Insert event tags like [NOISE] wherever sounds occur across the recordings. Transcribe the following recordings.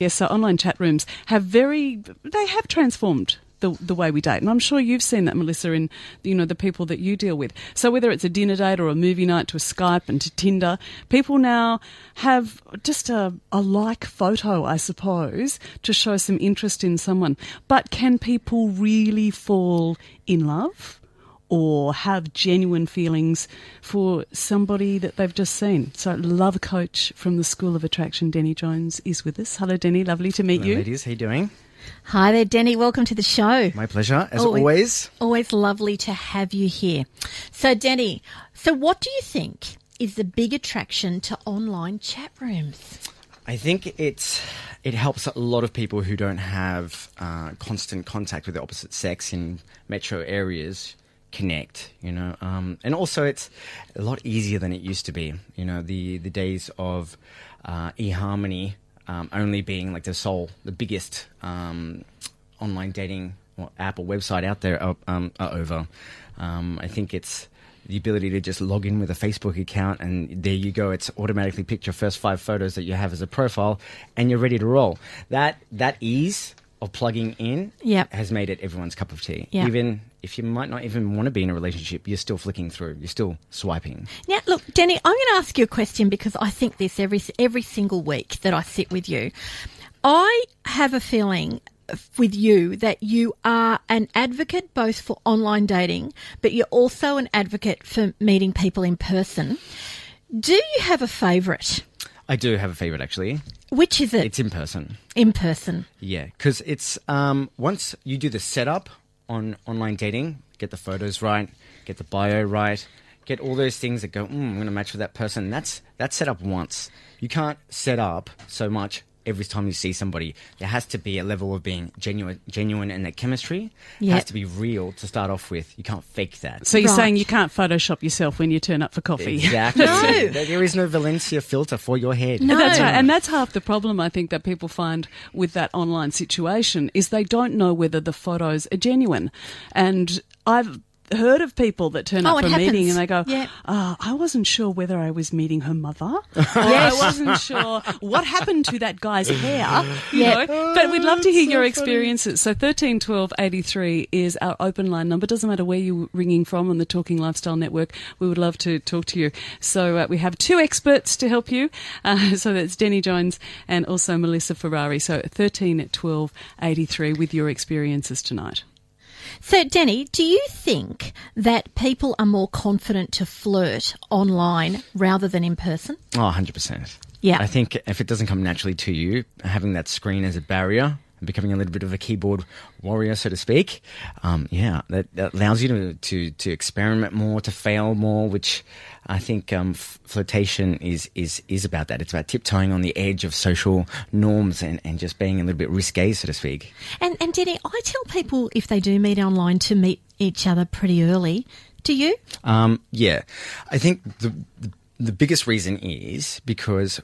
Yes, so online chat rooms have very, they have transformed the, the way we date. And I'm sure you've seen that, Melissa, in, you know, the people that you deal with. So whether it's a dinner date or a movie night to a Skype and to Tinder, people now have just a, a like photo, I suppose, to show some interest in someone. But can people really fall in love? Or have genuine feelings for somebody that they've just seen. So, love coach from the School of Attraction, Denny Jones, is with us. Hello, Denny. Lovely to meet Hello, you. ladies. How you doing? Hi there, Denny. Welcome to the show. My pleasure, as Always- always. Always lovely to have you here. So, Denny, so what do you think is the big attraction to online chat rooms? I think it's it helps a lot of people who don't have uh, constant contact with the opposite sex in metro areas connect. You know, um, and also it's a lot easier than it used to be. You know, the the days of uh, eHarmony um, only being like the sole, the biggest um, online dating or app or website out there are, um, are over. Um, I think it's the ability to just log in with a Facebook account and there you go. It's automatically picked your first five photos that you have as a profile and you're ready to roll. That that ease of plugging in Yep. has made it everyone's cup of tea. Yeah. Even if you might not even want to be in a relationship, you're still flicking through. You're still swiping. Now, look, Denny, I'm going to ask you a question because I think this every every single week that I sit with you. I have a feeling with you that you are an advocate both for online dating, but you're also an advocate for meeting people in person. Do you have a favourite? I do have a favorite actually. Which is it? It's in person. in person. Yeah, because it's um, once you do the setup on online dating, get the photos right, get the bio right, get all those things that go. Mm, I'm going to match with that person. That's that's set up once. You can't set up so much every time you see somebody. There has to be a level of being genuine, genuine, and that chemistry Yep. has to be real to start off with. You can't fake that. So you're Right. saying you can't Photoshop yourself when you turn up for coffee? Exactly. No. [LAUGHS] There- there is no Valencia filter for your head. No. That's right, and that's half the problem I think that people find with that online situation is they don't know whether the photos are genuine, and I've heard of people that turn Oh, up for a meeting and they go, Yeah. "Ah, I wasn't sure whether I was meeting her mother, [LAUGHS] or I wasn't sure what happened to that guy's hair." You Yeah. know, but we'd love to hear your experiences. So thirteen twelve eighty three is our open line number. Doesn't matter where you're ringing from on the Talking Lifestyle Network. We would love to talk to you. So uh, we have two experts to help you. Uh, [LAUGHS] so that's Denny Jones and also Melissa Ferrari. So thirteen twelve eighty three with your experiences tonight. So, Denny, do you think that people are more confident to flirt online rather than in person? Oh, 100%. Yeah. I think if it doesn't come naturally to you, having that screen as a barrier and becoming a little bit of a keyboard warrior, so to speak, um, yeah, that, that allows you to, to, to experiment more, to fail more, which I think um, is, is, is about that. It's about tiptoeing on the edge of social norms and, and just being a little bit risque, so to speak. And, and Denny, I tell people if they do meet online to meet each other pretty early. Do you? Um, yeah, I think the, the the biggest reason is because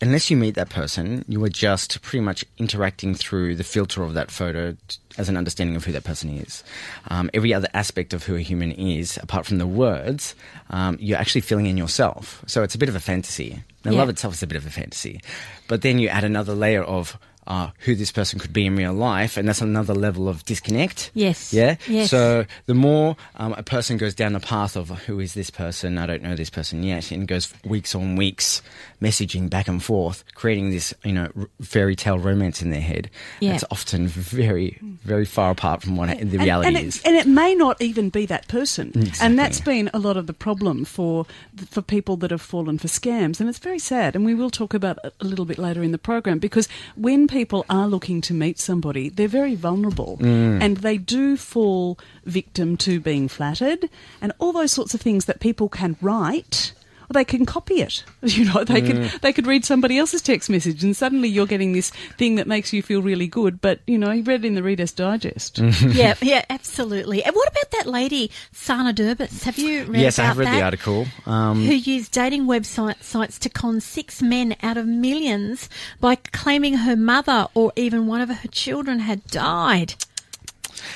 unless you meet that person, you are just pretty much interacting through the filter of that photo t- as an understanding of who that person is. Um, every other aspect of who a human is, apart from the words, um, you're actually filling in yourself. So it's a bit of a fantasy. Now, Yeah. love itself is a bit of a fantasy, but then you add another layer of. Uh, who this person could be in real life, and that's another level of disconnect. Yes. Yeah. Yes. So the more um, a person goes down the path of who is this person, I don't know this person yet, and goes weeks on weeks messaging back and forth, creating this you know r- fairy tale romance in their head. Yeah. It's often very very far apart from what the reality and, and is. It, and it may not even be that person. Exactly. And that's been a lot of the problem for for people that have fallen for scams. And it's very sad. And we will talk about it a little bit later in the program because when people are looking to meet somebody, they're very vulnerable Mm. and they do fall victim to being flattered and all those sorts of things that people can write. Or they can copy it. [LAUGHS] You know, they Mm. could they could read somebody else's text message, and suddenly you're getting this thing that makes you feel really good. But you know, you read it in the Reader's Digest. [LAUGHS] yeah, [LAUGHS] yeah, absolutely. And what about that lady, Sana Durbis? Have you read yes, I have read that? the article. Um, Who used dating website sites to con six men out of millions by claiming her mother or even one of her children had died.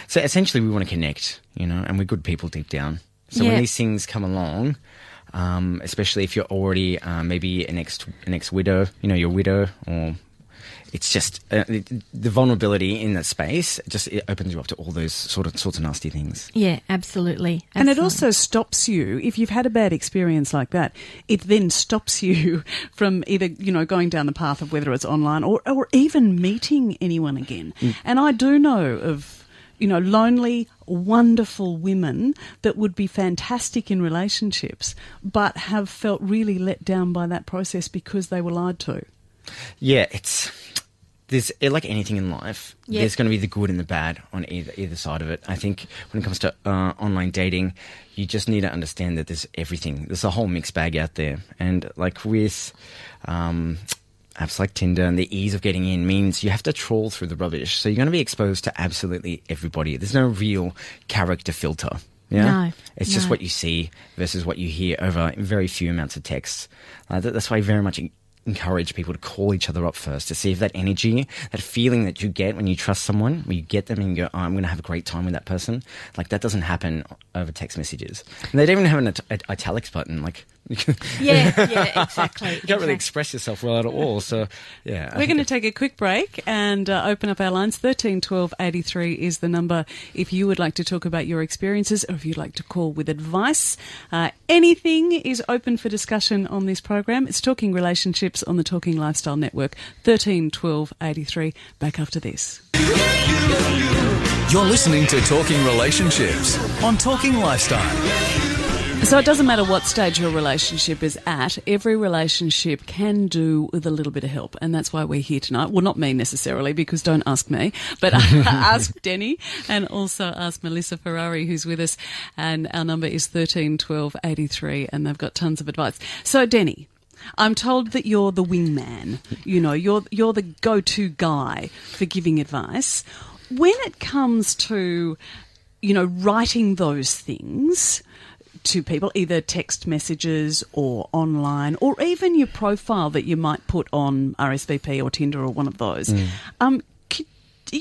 So essentially, we want to connect, you know, and we're good people deep down. So Yeah. when these things come along, um, especially if you're already uh, maybe an ex an ex widow, you know, your widow, or it's just uh, the, the vulnerability in that space. Just it opens you up to all those sort of sorts of nasty things. Yeah, absolutely. And it also stops you, if you've had a bad experience like that, it then stops [LAUGHS] you from either, you know, going down the path of whether it's online or, or even meeting anyone again. And I do know of, you know, lonely, wonderful women that would be fantastic in relationships, but have felt really let down by that process because they were lied to. Yeah, it's there's like anything in life. Yeah. There's going to be the good and the bad on either either side of it. I think when it comes to uh, online dating, you just need to understand that there's everything. There's a whole mixed bag out there, and like with um, apps like Tinder and the ease of getting in means you have to trawl through the rubbish. So you're going to be exposed to absolutely everybody. There's no real character filter. Yeah, No, it's just what you see versus what you hear over very few amounts of text. Uh, that, that's why I very much encourage people to call each other up first to see if that energy, that feeling that you get when you trust someone, when you get them and you go, oh, I'm going to have a great time with that person, like that doesn't happen over text messages. And they don't even have an it- it- italics button. Like, [LAUGHS] Yeah, yeah, exactly. You can't really express yourself well at all. So, yeah. We're going to take a quick break and uh, open up our lines. 13 12 83 is the number if you would like to talk about your experiences or if you'd like to call with advice. Uh, anything is open for discussion on this program. It's Talking Relationships on the Talking Lifestyle Network. 13 12 83. Back after this. You're listening to Talking Relationships on Talking Lifestyle. So it doesn't matter what stage your relationship is at, every relationship can do with a little bit of help. And that's why we're here tonight. Well, not me necessarily, because don't ask me, but [LAUGHS] ask Denny and also ask Melissa Ferrari, who's with us. And our number is 13 12 83, and they've got tons of advice. So, Denny. I'm told that you're the wingman. You know, you're you're the go-to guy for giving advice. When it comes to, you know, writing those things, to people, either text messages or online, or even your profile that you might put on RSVP or Tinder or one of those. Mm. Um, could,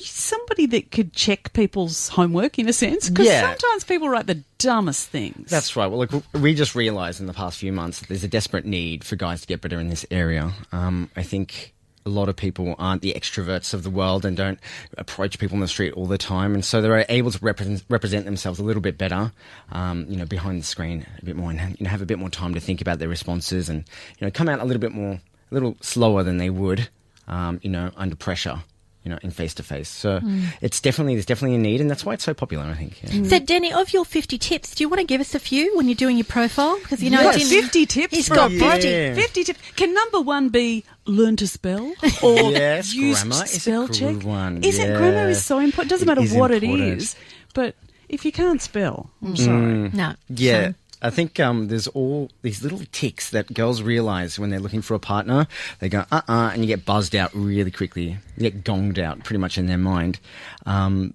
somebody that could check people's homework in a sense? Because Yeah. sometimes people write the dumbest things. That's right. Well, look, we just realised in the past few months that there's a desperate need for guys to get better in this area. Um, I think a lot of people aren't the extroverts of the world and don't approach people in the street all the time, and so they're able to represent, represent themselves a little bit better, um, you know, behind the screen a bit more, and you know, have a bit more time to think about their responses, and you know, come out a little bit more, a little slower than they would, um, you know, under pressure. You know, in face to face. So it's definitely there's definitely a need, and that's why it's so popular. I think. Yeah. So, Denny, of your 50 tips, do you want to give us a few when you're doing your profile? Because, you know, What, Denny- 50 tips He's for got a 50. Yeah. 50 tips. Can number one be learn to spell [LAUGHS] or Yes, use grammar spell good check? one. Isn't grammar is so important? Doesn't It matter what it important. is, but if you can't spell, I'm sorry. No. Yeah. So- I think um, there's all these little ticks that girls realize when they're looking for a partner. They go, uh uh, and you get buzzed out really quickly. You get gonged out pretty much in their mind. Um,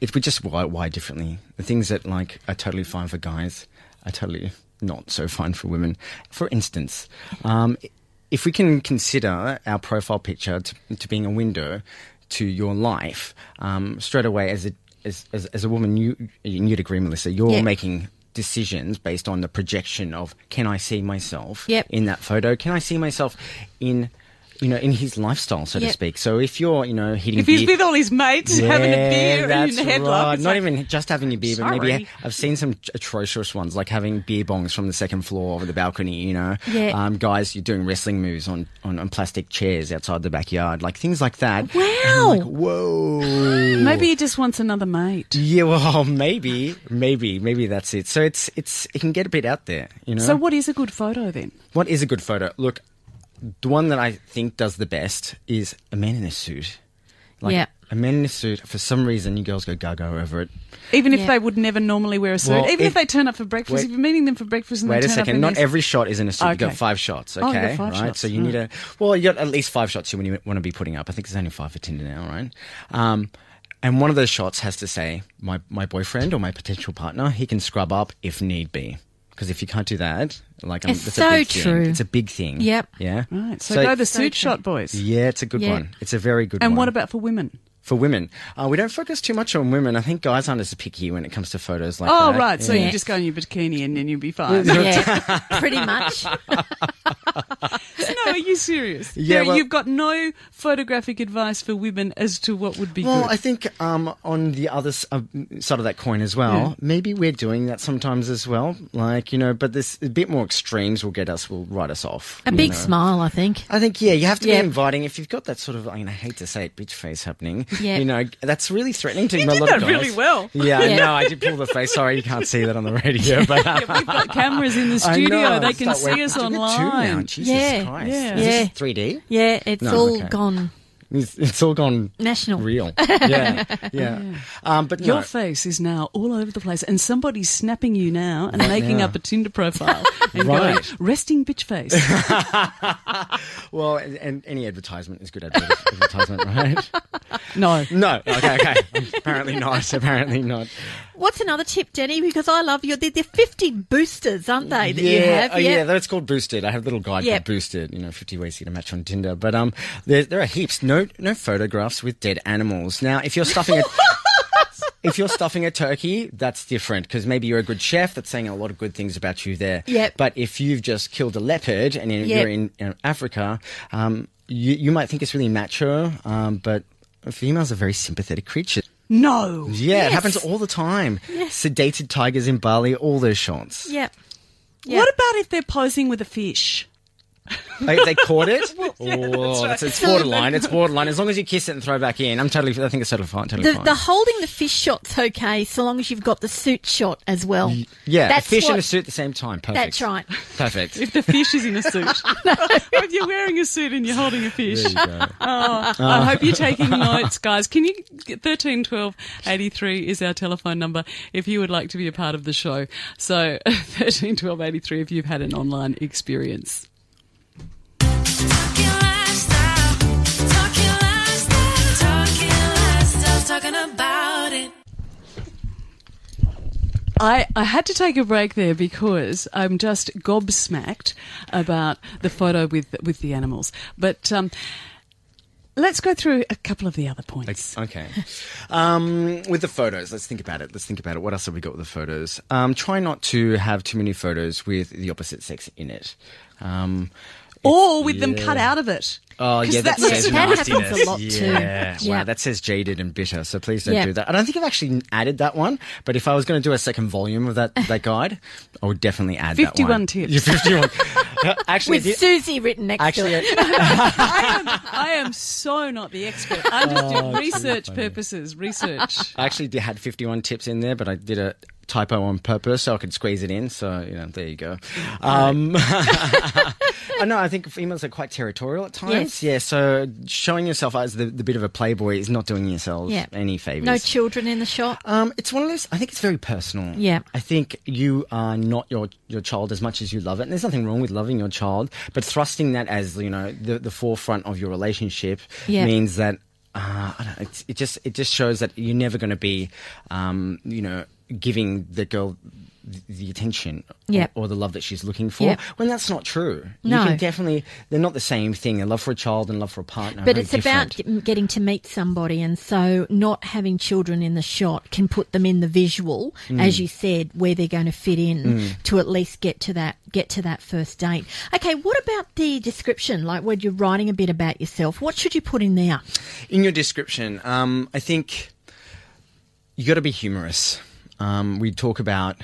if we just wire, wire differently, the things that like are totally fine for guys are totally not so fine for women. For instance, um, if we can consider our profile picture to, to being a window to your life, um, straight away as a as, as, as a woman, you you'd agree, Melissa, you're Yeah. making decisions based on the projection of can I see myself Yep. in that photo? Can I see myself in you know in his lifestyle, so to speak? So if you're you know hitting If he's beer- with all his mates having a beer in the headlock, right. Not like, even just having a beer, but Sorry. maybe I've seen some atrocious ones, like having beer bongs from the second floor over the balcony. You know, Yeah. um, guys, you're doing wrestling moves on, on, on plastic chairs outside the backyard, like things like that. Wow. Like, whoa. maybe he just wants another mate. Yeah, well, [LAUGHS] maybe, maybe, maybe that's it. So it's it's it can get a bit out there, you know. So, what is a good photo then? What is a good photo? Look, the one that I think does the best is a man in a suit. Like Yeah. a man in a suit. For some reason, you girls go gaga over it. Even if Yeah. they would never normally wear a suit, Well, even if, if- they turn up for breakfast, Wait- if you're meeting them for breakfast and Wait they a turn up second. in Not every shot is in a suit. You've Okay. got five shots. Oh, you've got Okay, five right. shots, So you right. need a well. You got at least five shots you when you want to be putting up. I think there's only five for Tinder now, right? Um, and one of those shots has to say my my boyfriend or my potential partner. He can scrub up if need be. Because if you can't do that, like um, It's that's so a big thing. true. It's a big thing. Yep. Yeah. Right, so, go the suit shot, boys. Yeah, it's a good Yeah. one. It's a very good And one. And what about for women? for women? Uh, we don't focus too much on women. I think guys aren't as picky when it comes to photos like Oh, that. right. So Yeah. you just go in your bikini and then you'll be fine. [LAUGHS] Yeah, pretty much. [LAUGHS] There's no are you serious? Yeah, There- well- you've got no photographic advice for women as to what would be Well, good. I think um, on the other uh, side of that coin as well, maybe we're doing that sometimes as well. Like you know, but this a bit more extremes will get us, will write us off. A big know. smile, I think. I think yeah, you have to Yeah. be inviting. If you've got that sort of, I mean, I hate to say it, bitch face happening. Yeah. You know, that's really threatening to You a lot of guys. really well. Yeah, [LAUGHS] Yeah. no, I did pull the face. Sorry, you can't see that on the radio, [LAUGHS] but Yeah, we've got [LAUGHS] cameras in the studio. know, they can see us Look at two now, online. Jesus Yeah, Christ. yeah. Is Yeah. this 3D? Yeah, it's No, all okay. gone It's, it's all gone national. real. [LAUGHS] Yeah, yeah. Um, but Your no. face is now all over the place, and somebody's snapping you now and making now. up a Tinder profile [LAUGHS] and going, Right. resting bitch face. [LAUGHS] Well, and, and any advertisement is good advertisement, right? no. No. Okay, okay. Apparently not. Apparently not. What's another tip, Denny? Because I love you. They're, they're 50 boosters, aren't they, that yeah, you have? oh, yeah, that's called Boosted. I have a little guide Yep. called Boosted. You know, fifty ways to get a match on Tinder. But um, there, there are heaps. No, no photographs with dead animals. Now, if you're stuffing a [LAUGHS] if you're stuffing a turkey, that's different because maybe you're a good chef. That's saying a lot of good things about you there. Yep. But if you've just killed a leopard and you're, Yep. you're in, in Africa, um, you you might think it's really macho, um, but females are very sympathetic creatures. No. Yeah, Yes. it happens all the time. Sedated tigers in Bali, all those shots. Yep. Yeah. What about if they're posing with a fish? They, they caught it. [LAUGHS] oh, it's, it's borderline. It's borderline. As long as you kiss it and throw back in, I'm totally. I think it's totally fine. Totally The, fine. the holding the fish shot's okay, so long as you've got the suit shot as well. yeah, that's a fish what- and a suit at the same time. Perfect. That's right. Perfect. If the fish is in a suit. [LAUGHS] [LAUGHS] if you're wearing a suit and you're holding a fish. There you go. Oh, I ah. hope you're taking notes, guys. Can you thirteen twelve eighty three is our telephone number if you would like to be a part of the show. So thirteen twelve eighty three if you've had an online experience. I, I had to take a break there because I'm just gobsmacked about the photo with with the animals. But um, let's go through a couple of the other points. Okay. Um, with the photos, let's think about it. Let's think about it. What else have we got with the photos? Um, try not to have too many photos with the opposite sex in it. Um, Or with them cut out of it. Oh 'Cause yeah, that that's- says that happens a nastiness. lot too. Yeah, Yeah. wow, that says jaded and bitter. So please don't Yeah. do that. I don't think I've actually added that one, but if I was going to do a second volume of that that guide, I would definitely add that 51 one. tips. Yeah, fifty-one. [LAUGHS] actually, With the- Susie written next actually, to it. Uh, [LAUGHS] I [LAUGHS] am, I am so not the expert. I'm just doing oh, research purposes. Research. I actually had fifty-one tips in there, but I did a typo on purpose so I could squeeze it in. So you know, there you go. Um, [LAUGHS] I know. I think females are quite territorial at times. Yes. Yeah. So showing yourself as the, the bit of a playboy is not doing yourselves Yeah. any favors. No children in the shot. Um, it's one of those. I think it's very personal. Yeah. I think you are not your your child as much as you love it, and there's nothing wrong with loving your child, but thrusting that as you know the the forefront of your relationship Yeah. means that. Uh, I don't know, it's, it just it just shows that you're never going to be, um, you know, giving the girl the, the attention Yeah. or, or the love that she's looking for. Yeah. When that's not true. No. You can definitely they're not the same thing. A love for a child and love for a partner. But very it's about different. g- getting to meet somebody, and so not having children in the shot can put them in the visual, Mm. as you said, where they're going to fit in to at least get to that get to that first date. Okay, what about the description? Like when you're writing a bit about yourself, what should you put in there? in your description, um, I think you got to be humorous. Um, we talk about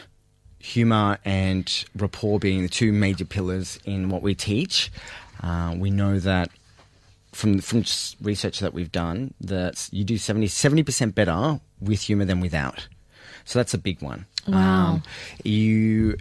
humor and rapport being the two major pillars in what we teach. Uh, we know that from from research that we've done that you do 70 percent better with humor than without. So that's a big one. Wow. Um, you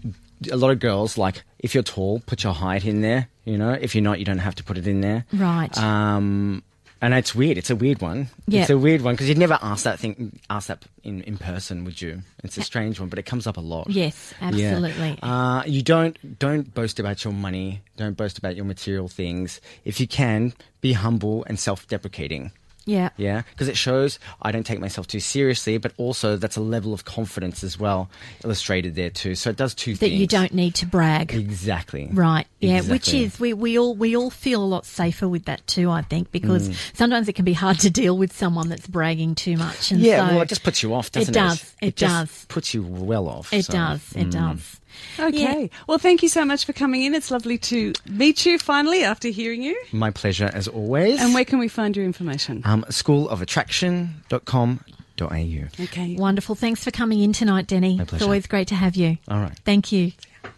a lot of girls like if you're tall, put your height in there. You know, if you're not, you don't have to put it in there. Right. Um, and it's weird. It's a weird one. Yeah. It's a weird one because you'd never ask that thing, ask that in, in person, would you? It's a strange one, but it comes up a lot. Yes, Yeah. absolutely. Uh, you don't don't boast about your money. Don't boast about your material things. If you can, be humble and self-deprecating. Yeah. Yeah, because it shows I don't take myself too seriously, but also that's a level of confidence as well illustrated there too. So it does two That things. That you don't need to brag. exactly Right. Yeah, which is we, we all we all feel a lot safer with that too, I think, because Mm. sometimes it can be hard to deal with someone that's bragging too much. And Yeah, so well, it just puts you off, doesn't it? does, it just does. puts you well off. It so, does. It mm. does. Okay. Well, thank you so much for coming in. It's lovely to meet you finally after hearing you. My pleasure as always. And where can we find your information? um, schoolofattraction.com.au. Okay. Wonderful. Thanks for coming in tonight, Denny. My It's pleasure. always great to have you. All right. Thank you.